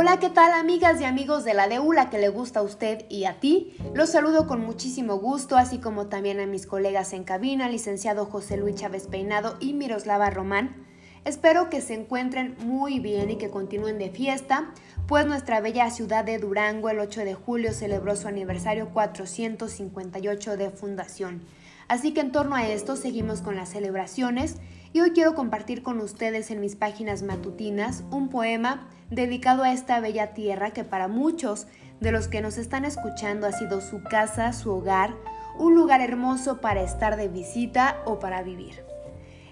Hola, ¿qué tal amigas y amigos de la Deula que le gusta a usted y a ti? Los saludo con muchísimo gusto, así como también a mis colegas en cabina, licenciado José Luis Chávez Peinado y Miroslava Román. Espero que se encuentren muy bien y que continúen de fiesta, pues nuestra bella ciudad de Durango el 8 de julio celebró su aniversario 458 de fundación. Así que en torno a esto seguimos con las celebraciones y hoy quiero compartir con ustedes en mis páginas matutinas un poema dedicado a esta bella tierra que para muchos de los que nos están escuchando ha sido su casa, su hogar, un lugar hermoso para estar de visita o para vivir.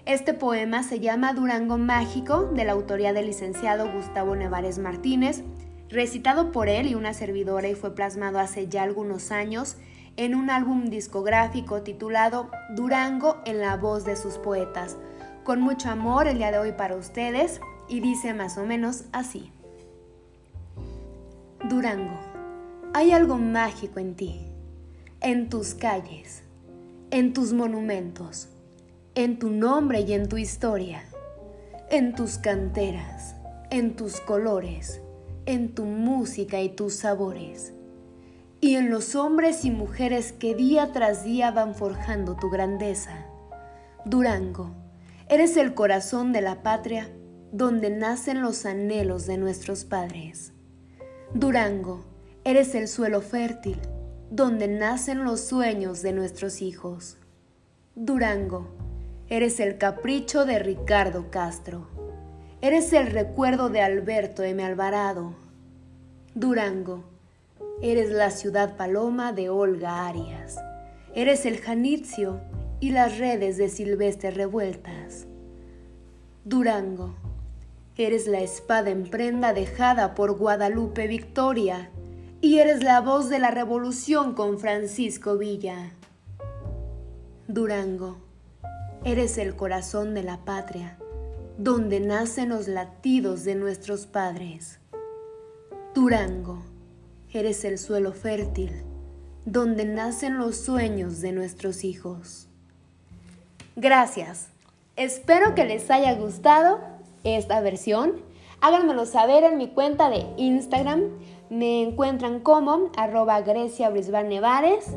Este poema se llama Durango Mágico, de la autoría del licenciado Gustavo Nevares Martínez, recitado por él y una servidora y fue plasmado hace ya algunos años en un álbum discográfico titulado Durango en la voz de sus poetas. Con mucho amor el día de hoy para ustedes, y dice más o menos así. Durango, hay algo mágico en ti, en tus calles, en tus monumentos, en tu nombre y en tu historia, en tus canteras, en tus colores, en tu música y tus sabores, y en los hombres y mujeres que día tras día van forjando tu grandeza. Durango, eres el corazón de la patria donde nacen los anhelos de nuestros padres. Durango, eres el suelo fértil, donde nacen los sueños de nuestros hijos. Durango, eres el capricho de Ricardo Castro. Eres el recuerdo de Alberto M. Alvarado. Durango, eres la ciudad paloma de Olga Arias. Eres el janitzio y las redes de Silvestre revueltas. Durango, Eres la espada en prenda dejada por Guadalupe Victoria y eres la voz de la revolución con Francisco Villa. Durango, eres el corazón de la patria, donde nacen los latidos de nuestros padres. Durango, eres el suelo fértil, donde nacen los sueños de nuestros hijos. Gracias. Espero que les haya gustado esta versión. Háganmelo saber en mi cuenta de Instagram. Me encuentran como arroba Grecia Nevares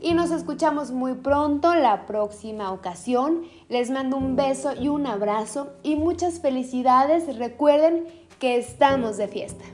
y nos escuchamos muy pronto la próxima ocasión. Les mando un beso y un abrazo y muchas felicidades. Recuerden que estamos de fiesta.